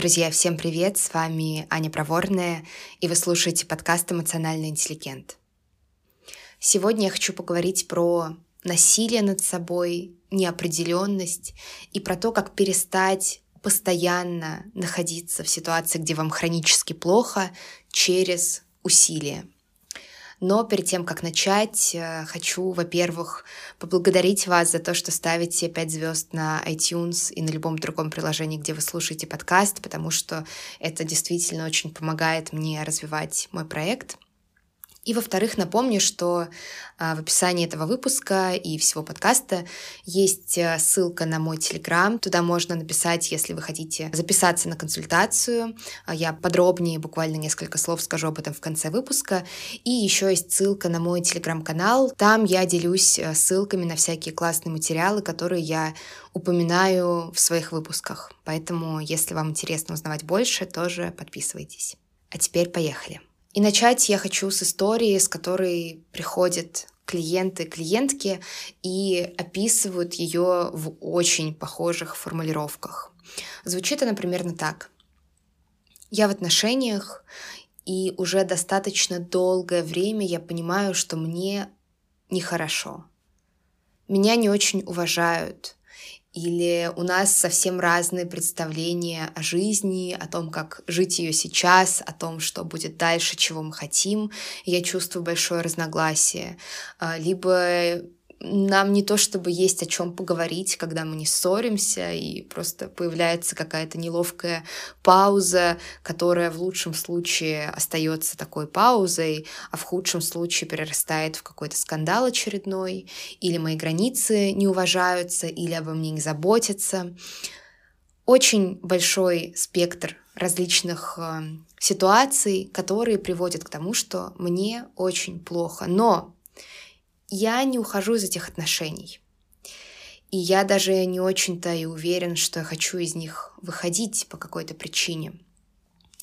Друзья, всем привет! С вами Аня Проворная, и вы слушаете подкаст «Эмоциональный интеллигент». Сегодня я хочу поговорить про насилие над собой, неопределенность и про то, как перестать постоянно находиться в ситуации, где вам хронически плохо, через усилие. Но перед тем, как начать, э, хочу, во-первых, поблагодарить вас за то, что ставите 5 звезд на iTunes и на любом другом приложении, где вы слушаете подкаст, потому что это действительно очень помогает мне развивать мой проект — и, во-вторых, напомню, что а, в описании этого выпуска и всего подкаста есть э, ссылка на мой телеграм. Туда можно написать, если вы хотите записаться на консультацию. А, я подробнее, буквально несколько слов скажу об этом в конце выпуска. И еще есть ссылка на мой телеграм-канал. Там я делюсь ссылками на всякие классные материалы, которые я упоминаю в своих выпусках. Поэтому, если вам интересно узнавать больше, тоже подписывайтесь. А теперь поехали. И начать я хочу с истории, с которой приходят клиенты, клиентки и описывают ее в очень похожих формулировках. Звучит она примерно так. Я в отношениях, и уже достаточно долгое время я понимаю, что мне нехорошо. Меня не очень уважают, или у нас совсем разные представления о жизни, о том, как жить ее сейчас, о том, что будет дальше, чего мы хотим. Я чувствую большое разногласие. А, либо нам не то чтобы есть о чем поговорить, когда мы не ссоримся, и просто появляется какая-то неловкая пауза, которая в лучшем случае остается такой паузой, а в худшем случае перерастает в какой-то скандал очередной, или мои границы не уважаются, или обо мне не заботятся. Очень большой спектр различных э, ситуаций, которые приводят к тому, что мне очень плохо. Но я не ухожу из этих отношений. И я даже не очень-то и уверен, что я хочу из них выходить по какой-то причине.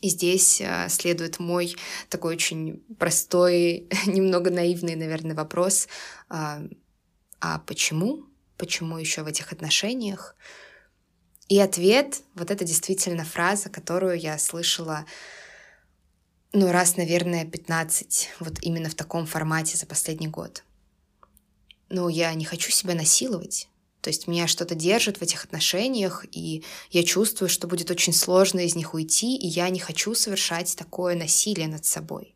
И здесь э, следует мой такой очень простой, немного наивный, наверное, вопрос. А, а почему? Почему еще в этих отношениях? И ответ, вот это действительно фраза, которую я слышала, ну, раз, наверное, 15, вот именно в таком формате за последний год ну, я не хочу себя насиловать. То есть меня что-то держит в этих отношениях, и я чувствую, что будет очень сложно из них уйти, и я не хочу совершать такое насилие над собой.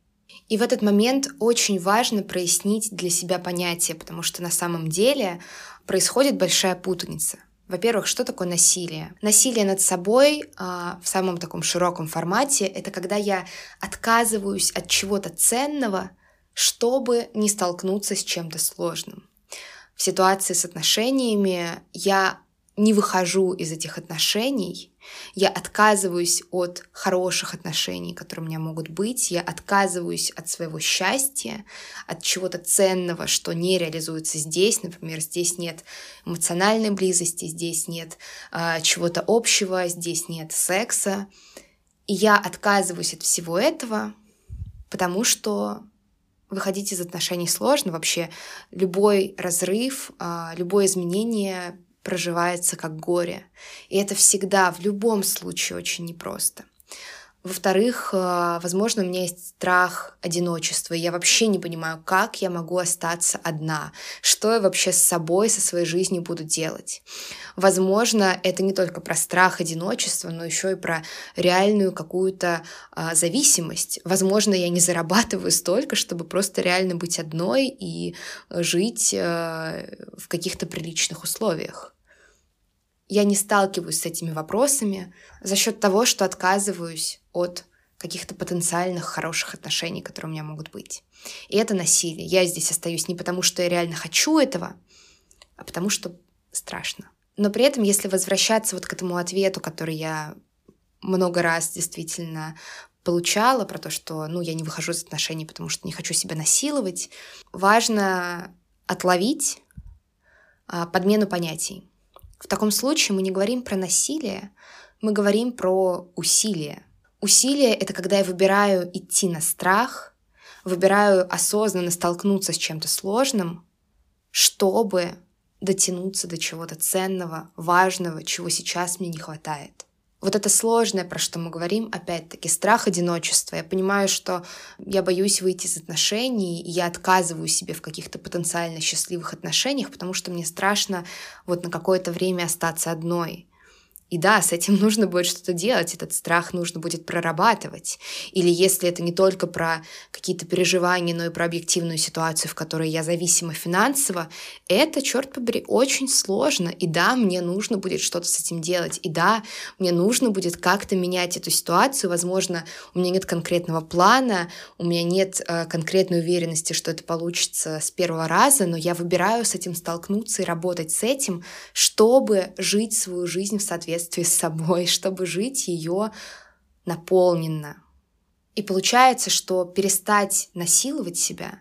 И в этот момент очень важно прояснить для себя понятие, потому что на самом деле происходит большая путаница. Во-первых, что такое насилие? Насилие над собой а, в самом таком широком формате — это когда я отказываюсь от чего-то ценного, чтобы не столкнуться с чем-то сложным ситуации с отношениями я не выхожу из этих отношений, я отказываюсь от хороших отношений, которые у меня могут быть, я отказываюсь от своего счастья, от чего-то ценного, что не реализуется здесь, например, здесь нет эмоциональной близости, здесь нет э, чего-то общего, здесь нет секса, и я отказываюсь от всего этого, потому что выходить из отношений сложно. Вообще любой разрыв, а, любое изменение проживается как горе. И это всегда, в любом случае, очень непросто. Во-вторых, э, возможно, у меня есть страх одиночества, и я вообще не понимаю, как я могу остаться одна, что я вообще с собой, со своей жизнью буду делать. Возможно, это не только про страх одиночества, но еще и про реальную какую-то а, зависимость. Возможно, я не зарабатываю столько, чтобы просто реально быть одной и жить а, в каких-то приличных условиях я не сталкиваюсь с этими вопросами за счет того, что отказываюсь от каких-то потенциальных хороших отношений, которые у меня могут быть. И это насилие. Я здесь остаюсь не потому, что я реально хочу этого, а потому что страшно. Но при этом, если возвращаться вот к этому ответу, который я много раз действительно получала про то, что ну, я не выхожу из отношений, потому что не хочу себя насиловать, важно отловить а, подмену понятий. В таком случае мы не говорим про насилие, мы говорим про усилие. Усилие — это когда я выбираю идти на страх, выбираю осознанно столкнуться с чем-то сложным, чтобы дотянуться до чего-то ценного, важного, чего сейчас мне не хватает. Вот это сложное, про что мы говорим, опять-таки, страх одиночества. Я понимаю, что я боюсь выйти из отношений, и я отказываю себе в каких-то потенциально счастливых отношениях, потому что мне страшно вот на какое-то время остаться одной. И да, с этим нужно будет что-то делать, этот страх нужно будет прорабатывать. Или если это не только про какие-то переживания, но и про объективную ситуацию, в которой я зависима финансово, это, черт побери, очень сложно. И да, мне нужно будет что-то с этим делать. И да, мне нужно будет как-то менять эту ситуацию. Возможно, у меня нет конкретного плана, у меня нет э, конкретной уверенности, что это получится с первого раза, но я выбираю с этим столкнуться и работать с этим, чтобы жить свою жизнь в соответствии соответствии с собой, чтобы жить ее наполненно. И получается, что перестать насиловать себя,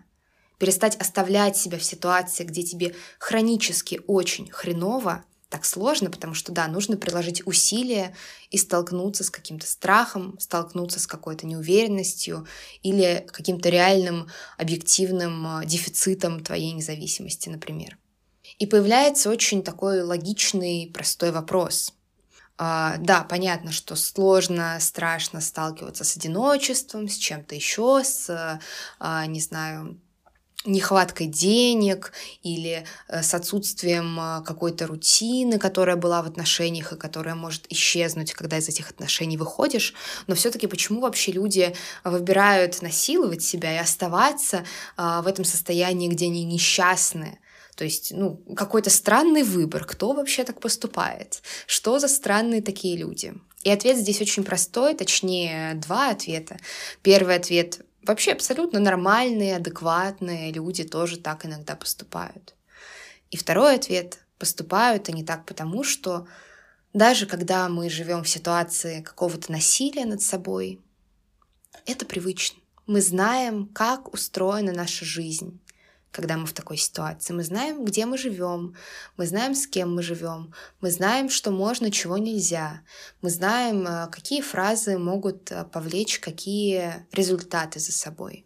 перестать оставлять себя в ситуации, где тебе хронически очень хреново, так сложно, потому что, да, нужно приложить усилия и столкнуться с каким-то страхом, столкнуться с какой-то неуверенностью или каким-то реальным объективным э, дефицитом твоей независимости, например. И появляется очень такой логичный, простой вопрос. А, да, понятно, что сложно, страшно сталкиваться с одиночеством, с чем-то еще, с, а, не знаю, нехваткой денег или э, с отсутствием а, какой-то рутины, которая была в отношениях и которая может исчезнуть, когда из этих отношений выходишь. Но все-таки почему вообще люди выбирают насиловать себя и оставаться в этом состоянии, где они несчастны? То есть, ну, какой-то странный выбор, кто вообще так поступает, что за странные такие люди. И ответ здесь очень простой, точнее, два ответа. Первый ответ вообще абсолютно нормальные, адекватные люди тоже так иногда поступают. И второй ответ поступают они так потому, что даже когда мы живем в ситуации какого-то насилия над собой, это привычно. Мы знаем, как устроена наша жизнь когда мы в такой ситуации. Мы знаем, где мы живем, мы знаем, с кем мы живем, мы знаем, что можно, чего нельзя, мы знаем, э, какие фразы могут э, повлечь какие результаты за собой.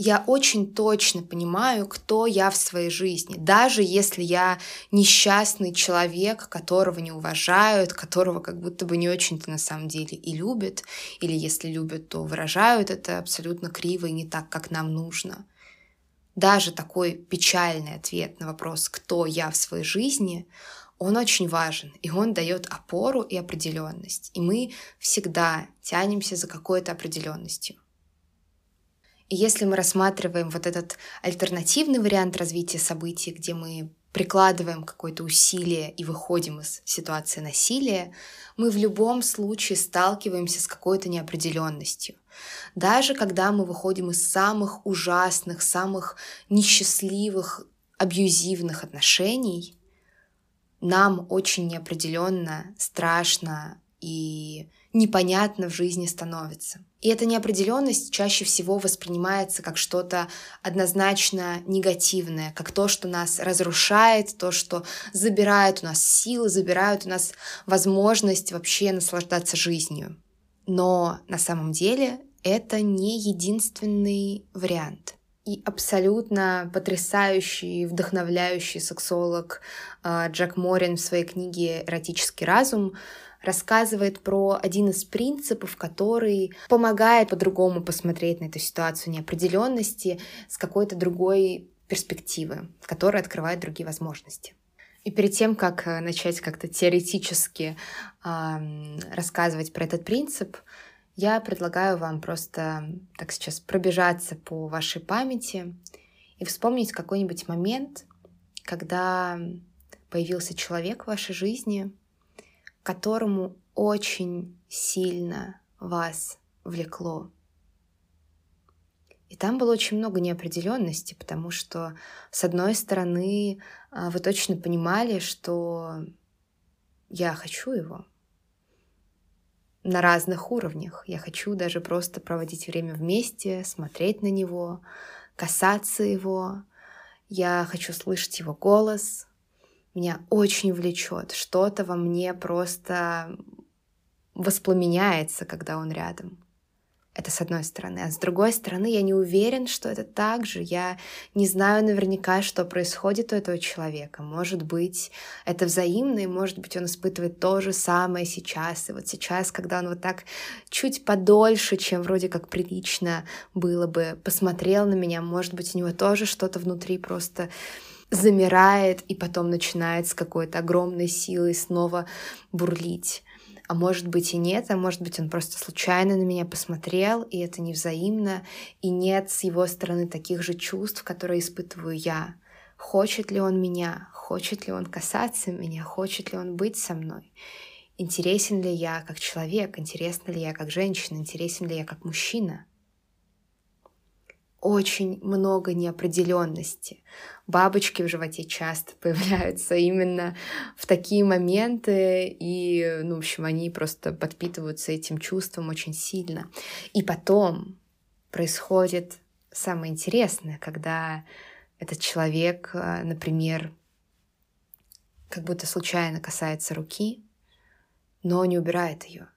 Я очень точно понимаю, кто я в своей жизни, даже если я несчастный человек, которого не уважают, которого как будто бы не очень-то на самом деле и любят, или если любят, то выражают это абсолютно криво и не так, как нам нужно даже такой печальный ответ на вопрос, кто я в своей жизни, он очень важен, и он дает опору и определенность. И мы всегда тянемся за какой-то определенностью. И если мы рассматриваем вот этот альтернативный вариант развития событий, где мы прикладываем какое-то усилие и выходим из ситуации насилия, мы в любом случае сталкиваемся с какой-то неопределенностью. Даже когда мы выходим из самых ужасных, самых несчастливых, абьюзивных отношений, нам очень неопределенно, страшно и непонятно в жизни становится. И эта неопределенность чаще всего воспринимается как что-то однозначно негативное, как то, что нас разрушает, то, что забирает у нас силы, забирает у нас возможность вообще наслаждаться жизнью. Но на самом деле это не единственный вариант. И абсолютно потрясающий, вдохновляющий сексолог а, Джек Морин в своей книге «Эротический разум» рассказывает про один из принципов, который помогает по-другому посмотреть на эту ситуацию неопределенности с какой-то другой перспективы, которая открывает другие возможности. И перед тем, как э, начать как-то теоретически э, рассказывать про этот принцип, я предлагаю вам просто так сейчас пробежаться по вашей памяти и вспомнить какой-нибудь момент, когда появился человек в вашей жизни, которому очень сильно вас влекло. И там было очень много неопределенности, потому что, с одной стороны, а, вы точно понимали, что я хочу его на разных уровнях. Я хочу даже просто проводить время вместе, смотреть на него, касаться его. Я хочу слышать его голос, меня очень влечет, что-то во мне просто воспламеняется, когда он рядом. Это с одной стороны. А с другой стороны, я не уверен, что это так же. Я не знаю наверняка, что происходит у этого человека. Может быть, это взаимно, и может быть, он испытывает то же самое сейчас. И вот сейчас, когда он вот так чуть подольше, чем вроде как прилично было бы, посмотрел на меня, может быть, у него тоже что-то внутри просто замирает и потом начинает с какой-то огромной силой снова бурлить. А может быть и нет, а может быть он просто случайно на меня посмотрел, и это невзаимно, и нет с его стороны таких же чувств, которые испытываю я. Хочет ли он меня, хочет ли он касаться меня, хочет ли он быть со мной, интересен ли я как человек, интересна ли я как женщина, интересен ли я как мужчина очень много неопределенности. Бабочки в животе часто появляются именно в такие моменты, и, ну, в общем, они просто подпитываются этим чувством очень сильно. И потом происходит самое интересное, когда этот человек, э, например, как будто случайно касается руки, но не убирает ее.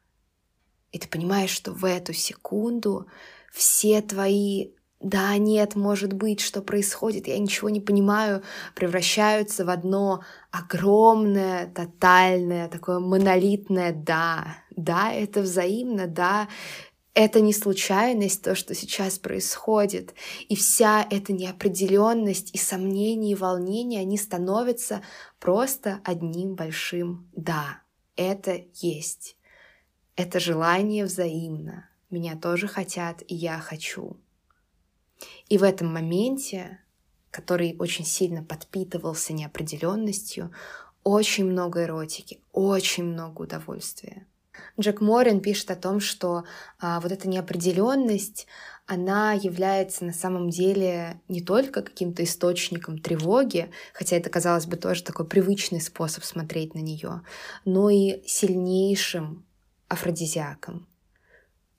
И ты понимаешь, что в эту секунду все твои да, нет, может быть, что происходит, я ничего не понимаю, превращаются в одно огромное, тотальное, такое монолитное «да». Да, это взаимно, да, это не случайность, то, что сейчас происходит. И вся эта неопределенность и сомнения, и волнения, они становятся просто одним большим «да». Это есть. Это желание взаимно. Меня тоже хотят, и я хочу. И в этом моменте, который очень сильно подпитывался неопределенностью, очень много эротики, очень много удовольствия. Джек Морин пишет о том, что а, вот эта неопределенность, она является на самом деле не только каким-то источником тревоги, хотя это, казалось бы, тоже такой привычный способ смотреть на нее, но и сильнейшим афродизиаком.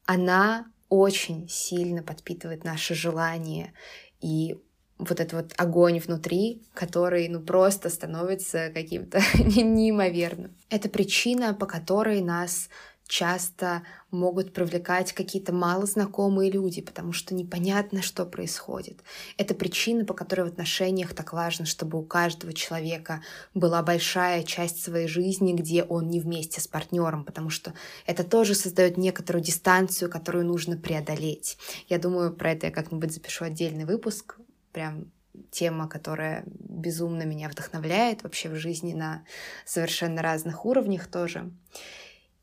Она очень сильно подпитывает наши желания и вот этот вот огонь внутри, который, ну, просто становится каким-то неимоверным. Это причина, по которой нас часто могут привлекать какие-то малознакомые люди, потому что непонятно, что происходит. Это причина, по которой в отношениях так важно, чтобы у каждого человека была большая часть своей жизни, где он не вместе с партнером, потому что это тоже создает некоторую дистанцию, которую нужно преодолеть. Я думаю, про это я как-нибудь запишу отдельный выпуск, прям тема, которая безумно меня вдохновляет вообще в жизни на совершенно разных уровнях тоже.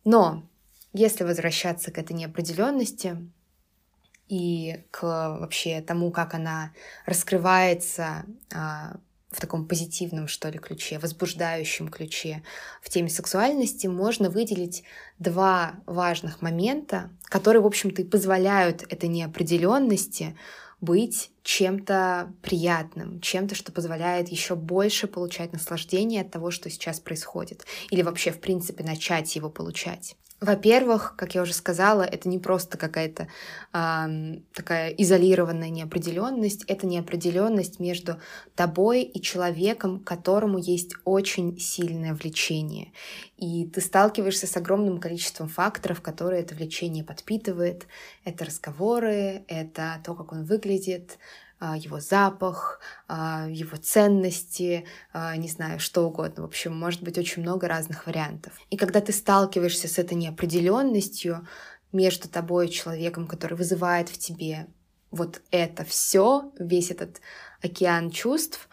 Но если возвращаться к этой неопределенности и к вообще тому, как она раскрывается а, в таком позитивном, что ли, ключе, возбуждающем ключе в теме сексуальности, можно выделить два важных момента, которые, в общем-то, и позволяют этой неопределенности быть чем-то приятным, чем-то, что позволяет еще больше получать наслаждение от того, что сейчас происходит, или вообще, в принципе, начать его получать. Во-первых, как я уже сказала, это не просто какая-то э, такая изолированная неопределенность, это неопределенность между тобой и человеком, которому есть очень сильное влечение. И ты сталкиваешься с огромным количеством факторов, которые это влечение подпитывает. Это разговоры, это то, как он выглядит, его запах, а, его ценности, а, не знаю, что угодно. В общем, может быть очень много разных вариантов. И когда ты сталкиваешься с этой неопределенностью между тобой и человеком, который вызывает в тебе вот это все, весь этот океан чувств,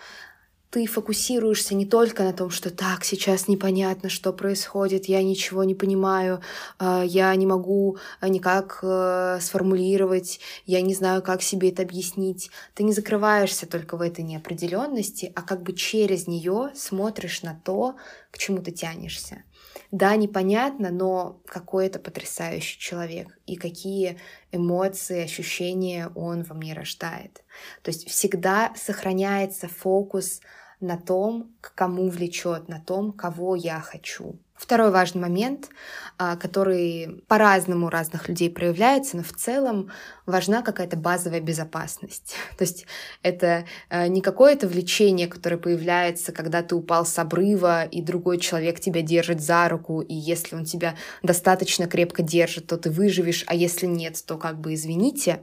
ты фокусируешься не только на том, что так, сейчас непонятно, что происходит, я ничего не понимаю, а, я не могу а, никак э, сформулировать, я не знаю, как себе это объяснить. Ты не закрываешься только в этой неопределенности, а как бы через нее смотришь на то, к чему ты тянешься. Да, непонятно, но какой это потрясающий человек и какие эмоции, ощущения он во мне рождает. То есть всегда сохраняется фокус на том, к кому влечет, на том, кого я хочу. Второй важный момент, а, который по-разному у разных людей проявляется, но в целом важна какая-то базовая безопасность. То есть это а, не какое-то влечение, которое появляется, когда ты упал с обрыва, и другой человек тебя держит за руку, и если он тебя достаточно крепко держит, то ты выживешь, а если нет, то как бы извините.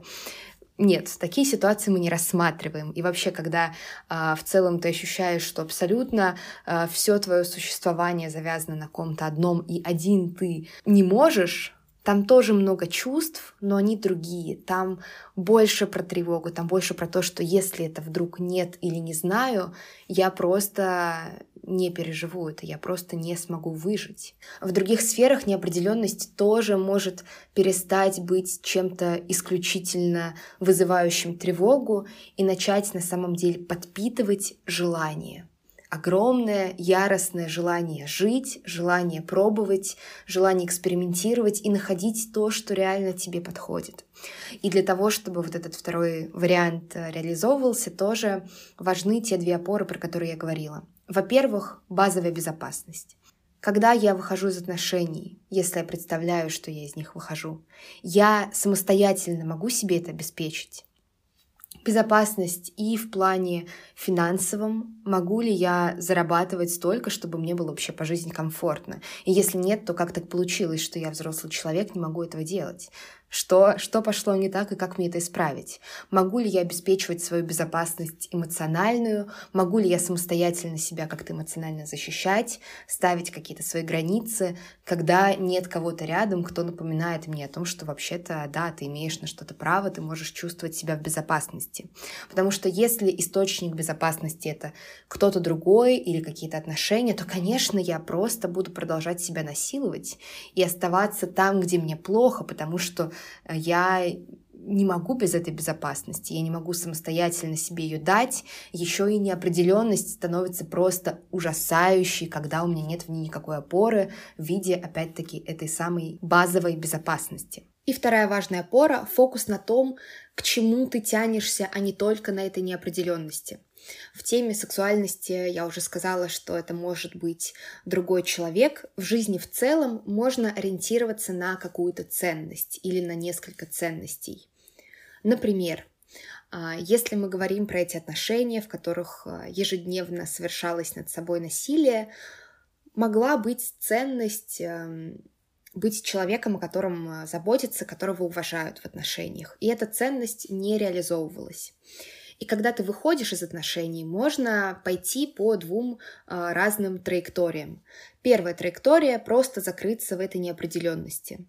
Нет, такие ситуации мы не рассматриваем. И вообще, когда э, в целом ты ощущаешь, что абсолютно э, все твое существование завязано на ком-то одном, и один ты не можешь, там тоже много чувств, но они другие. Там больше про тревогу, там больше про то, что если это вдруг нет или не знаю, я просто не переживу это, я просто не смогу выжить. В других сферах неопределенность тоже может перестать быть чем-то исключительно вызывающим тревогу и начать на самом деле подпитывать желание огромное яростное желание жить, желание пробовать, желание экспериментировать и находить то, что реально тебе подходит. И для того, чтобы вот этот второй вариант э, реализовывался, тоже важны те две опоры, про которые я говорила. Во-первых, базовая безопасность. Когда я выхожу из отношений, если я представляю, что я из них выхожу, я самостоятельно могу себе это обеспечить безопасность и в плане финансовом. Могу ли я зарабатывать столько, чтобы мне было вообще по жизни комфортно? И если нет, то как так получилось, что я взрослый человек, не могу этого делать? Что, что пошло не так и как мне это исправить? Могу ли я обеспечивать свою безопасность эмоциональную? Могу ли я самостоятельно себя как-то эмоционально защищать, ставить какие-то свои границы, когда нет кого-то рядом, кто напоминает мне о том, что вообще-то, да, ты имеешь на что-то право, ты можешь чувствовать себя в безопасности. Потому что если источник безопасности — это кто-то другой или какие-то отношения, то, конечно, я просто буду продолжать себя насиловать и оставаться там, где мне плохо, потому что я не могу без этой безопасности, я не могу самостоятельно себе ее дать, еще и неопределенность становится просто ужасающей, когда у меня нет в ней никакой опоры в виде, опять-таки, этой самой базовой безопасности. И вторая важная опора — фокус на том, к чему ты тянешься, а не только на этой неопределенности. В теме сексуальности я уже сказала, что это может быть другой человек. В жизни в целом можно ориентироваться на какую-то ценность или на несколько ценностей. Например, а, если мы говорим про эти отношения, в которых а, ежедневно совершалось над собой насилие, могла быть ценность эм, быть человеком, о котором а, заботятся, которого уважают в отношениях. И эта ценность не реализовывалась. И когда ты выходишь из отношений, можно пойти по двум э, разным траекториям. Первая траектория — просто закрыться в этой неопределенности.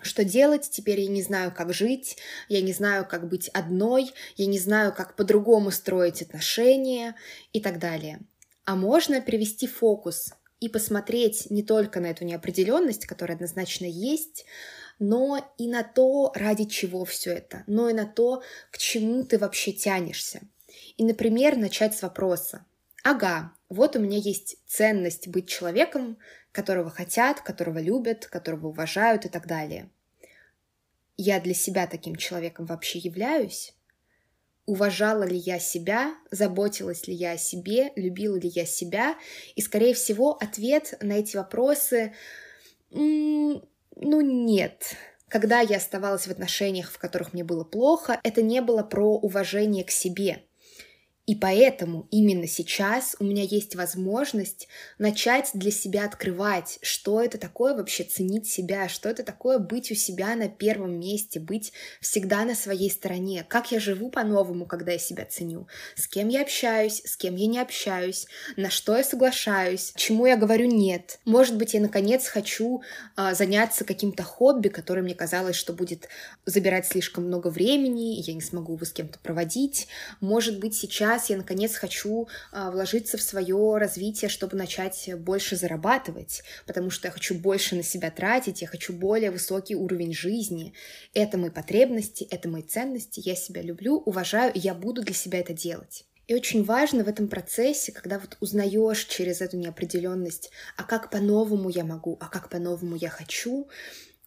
Что делать? Теперь я не знаю, как жить, я не знаю, как быть одной, я не знаю, как по-другому строить отношения и так далее. А можно перевести фокус и посмотреть не только на эту неопределенность, которая однозначно есть, но и на то, ради чего все это, но и на то, к чему ты вообще тянешься. И, например, начать с вопроса. Ага, вот у меня есть ценность быть человеком, которого хотят, которого любят, которого уважают и так далее. Я для себя таким человеком вообще являюсь? Уважала ли я себя, заботилась ли я о себе, любила ли я себя? И, скорее всего, ответ на эти вопросы ну нет. Когда я оставалась в отношениях, в которых мне было плохо, это не было про уважение к себе. И поэтому именно сейчас у меня есть возможность начать для себя открывать, что это такое вообще ценить себя, что это такое быть у себя на первом месте, быть всегда на своей стороне, как я живу по-новому, когда я себя ценю, с кем я общаюсь, с кем я не общаюсь, на что я соглашаюсь, чему я говорю нет. Может быть, я наконец хочу а, заняться каким-то хобби, которое мне казалось, что будет забирать слишком много времени, я не смогу его с кем-то проводить. Может быть, сейчас сейчас я наконец хочу а, вложиться в свое развитие, чтобы начать больше зарабатывать, потому что я хочу больше на себя тратить, я хочу более высокий уровень жизни. Это мои потребности, это мои ценности, я себя люблю, уважаю, и я буду для себя это делать. И очень важно в этом процессе, когда вот узнаешь через эту неопределенность, а как по-новому я могу, а как по-новому я хочу,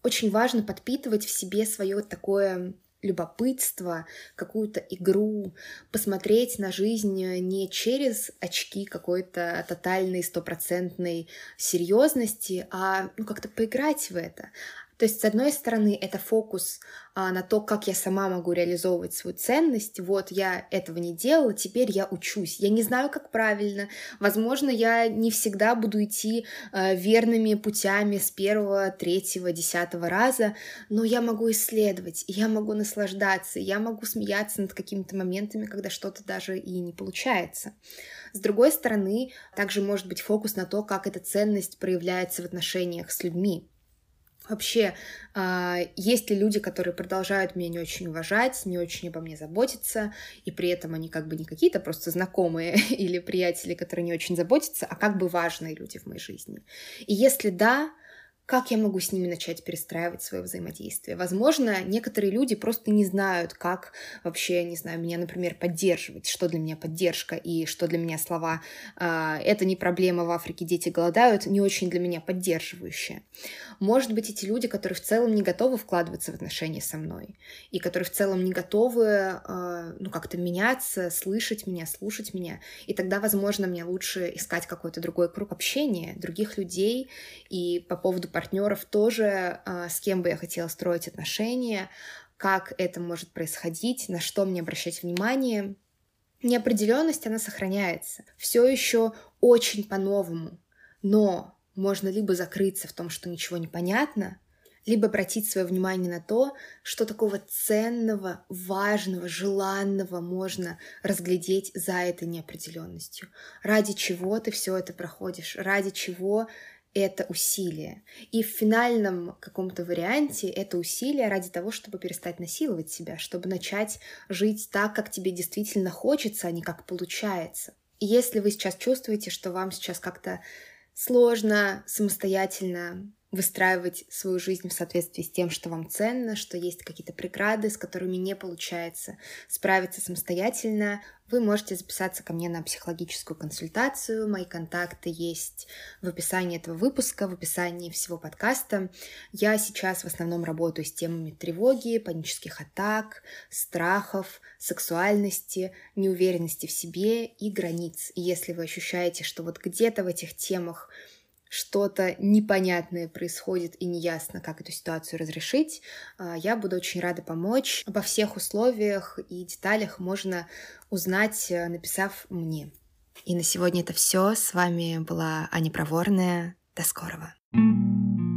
очень важно подпитывать в себе свое такое любопытство, какую-то игру, посмотреть на жизнь не через очки какой-то тотальной, стопроцентной серьезности, а ну, как-то поиграть в это, то есть, с одной стороны, это фокус а, на то, как я сама могу реализовывать свою ценность. Вот, я этого не делала, теперь я учусь. Я не знаю, как правильно. Возможно, я не всегда буду идти а, верными путями с первого, третьего, десятого раза, но я могу исследовать, я могу наслаждаться, я могу смеяться над какими-то моментами, когда что-то даже и не получается. С другой стороны, также может быть фокус на то, как эта ценность проявляется в отношениях с людьми. Вообще, а, есть ли люди, которые продолжают меня не очень уважать, не очень обо мне заботиться, и при этом они как бы не какие-то просто знакомые или приятели, которые не очень заботятся, а как бы важные люди в моей жизни. И если да, как я могу с ними начать перестраивать свое взаимодействие? Возможно, некоторые люди просто не знают, как вообще, не знаю, меня, например, поддерживать, что для меня поддержка и что для меня слова э, «это не проблема, в Африке дети голодают», не очень для меня поддерживающие. Может быть, эти люди, которые в целом не готовы вкладываться в отношения со мной и которые в целом не готовы, э, ну, как-то меняться, слышать меня, слушать меня. И тогда, возможно, мне лучше искать какой-то другой круг общения, других людей. И по поводу партнеров тоже, а, с кем бы я хотела строить отношения, как это может происходить, на что мне обращать внимание. Неопределенность, она сохраняется. Все еще очень по-новому. Но можно либо закрыться в том, что ничего не понятно, либо обратить свое внимание на то, что такого ценного, важного, желанного можно разглядеть за этой неопределенностью. Ради чего ты все это проходишь, ради чего это усилие. И в финальном каком-то варианте это усилие ради того, чтобы перестать насиловать себя, чтобы начать жить так, как тебе действительно хочется, а не как получается. И если вы сейчас чувствуете, что вам сейчас как-то сложно самостоятельно выстраивать свою жизнь в соответствии с тем, что вам ценно, что есть какие-то преграды, с которыми не получается справиться самостоятельно, вы можете записаться ко мне на психологическую консультацию. Мои контакты есть в описании этого выпуска, в описании всего подкаста. Я сейчас в основном работаю с темами тревоги, панических атак, страхов, сексуальности, неуверенности в себе и границ. И если вы ощущаете, что вот где-то в этих темах что-то непонятное происходит и неясно, как эту ситуацию разрешить, а, я буду очень рада помочь. Обо всех условиях и деталях можно узнать, э, написав мне. И на сегодня это все. С вами была Аня Проворная. До скорого. thank you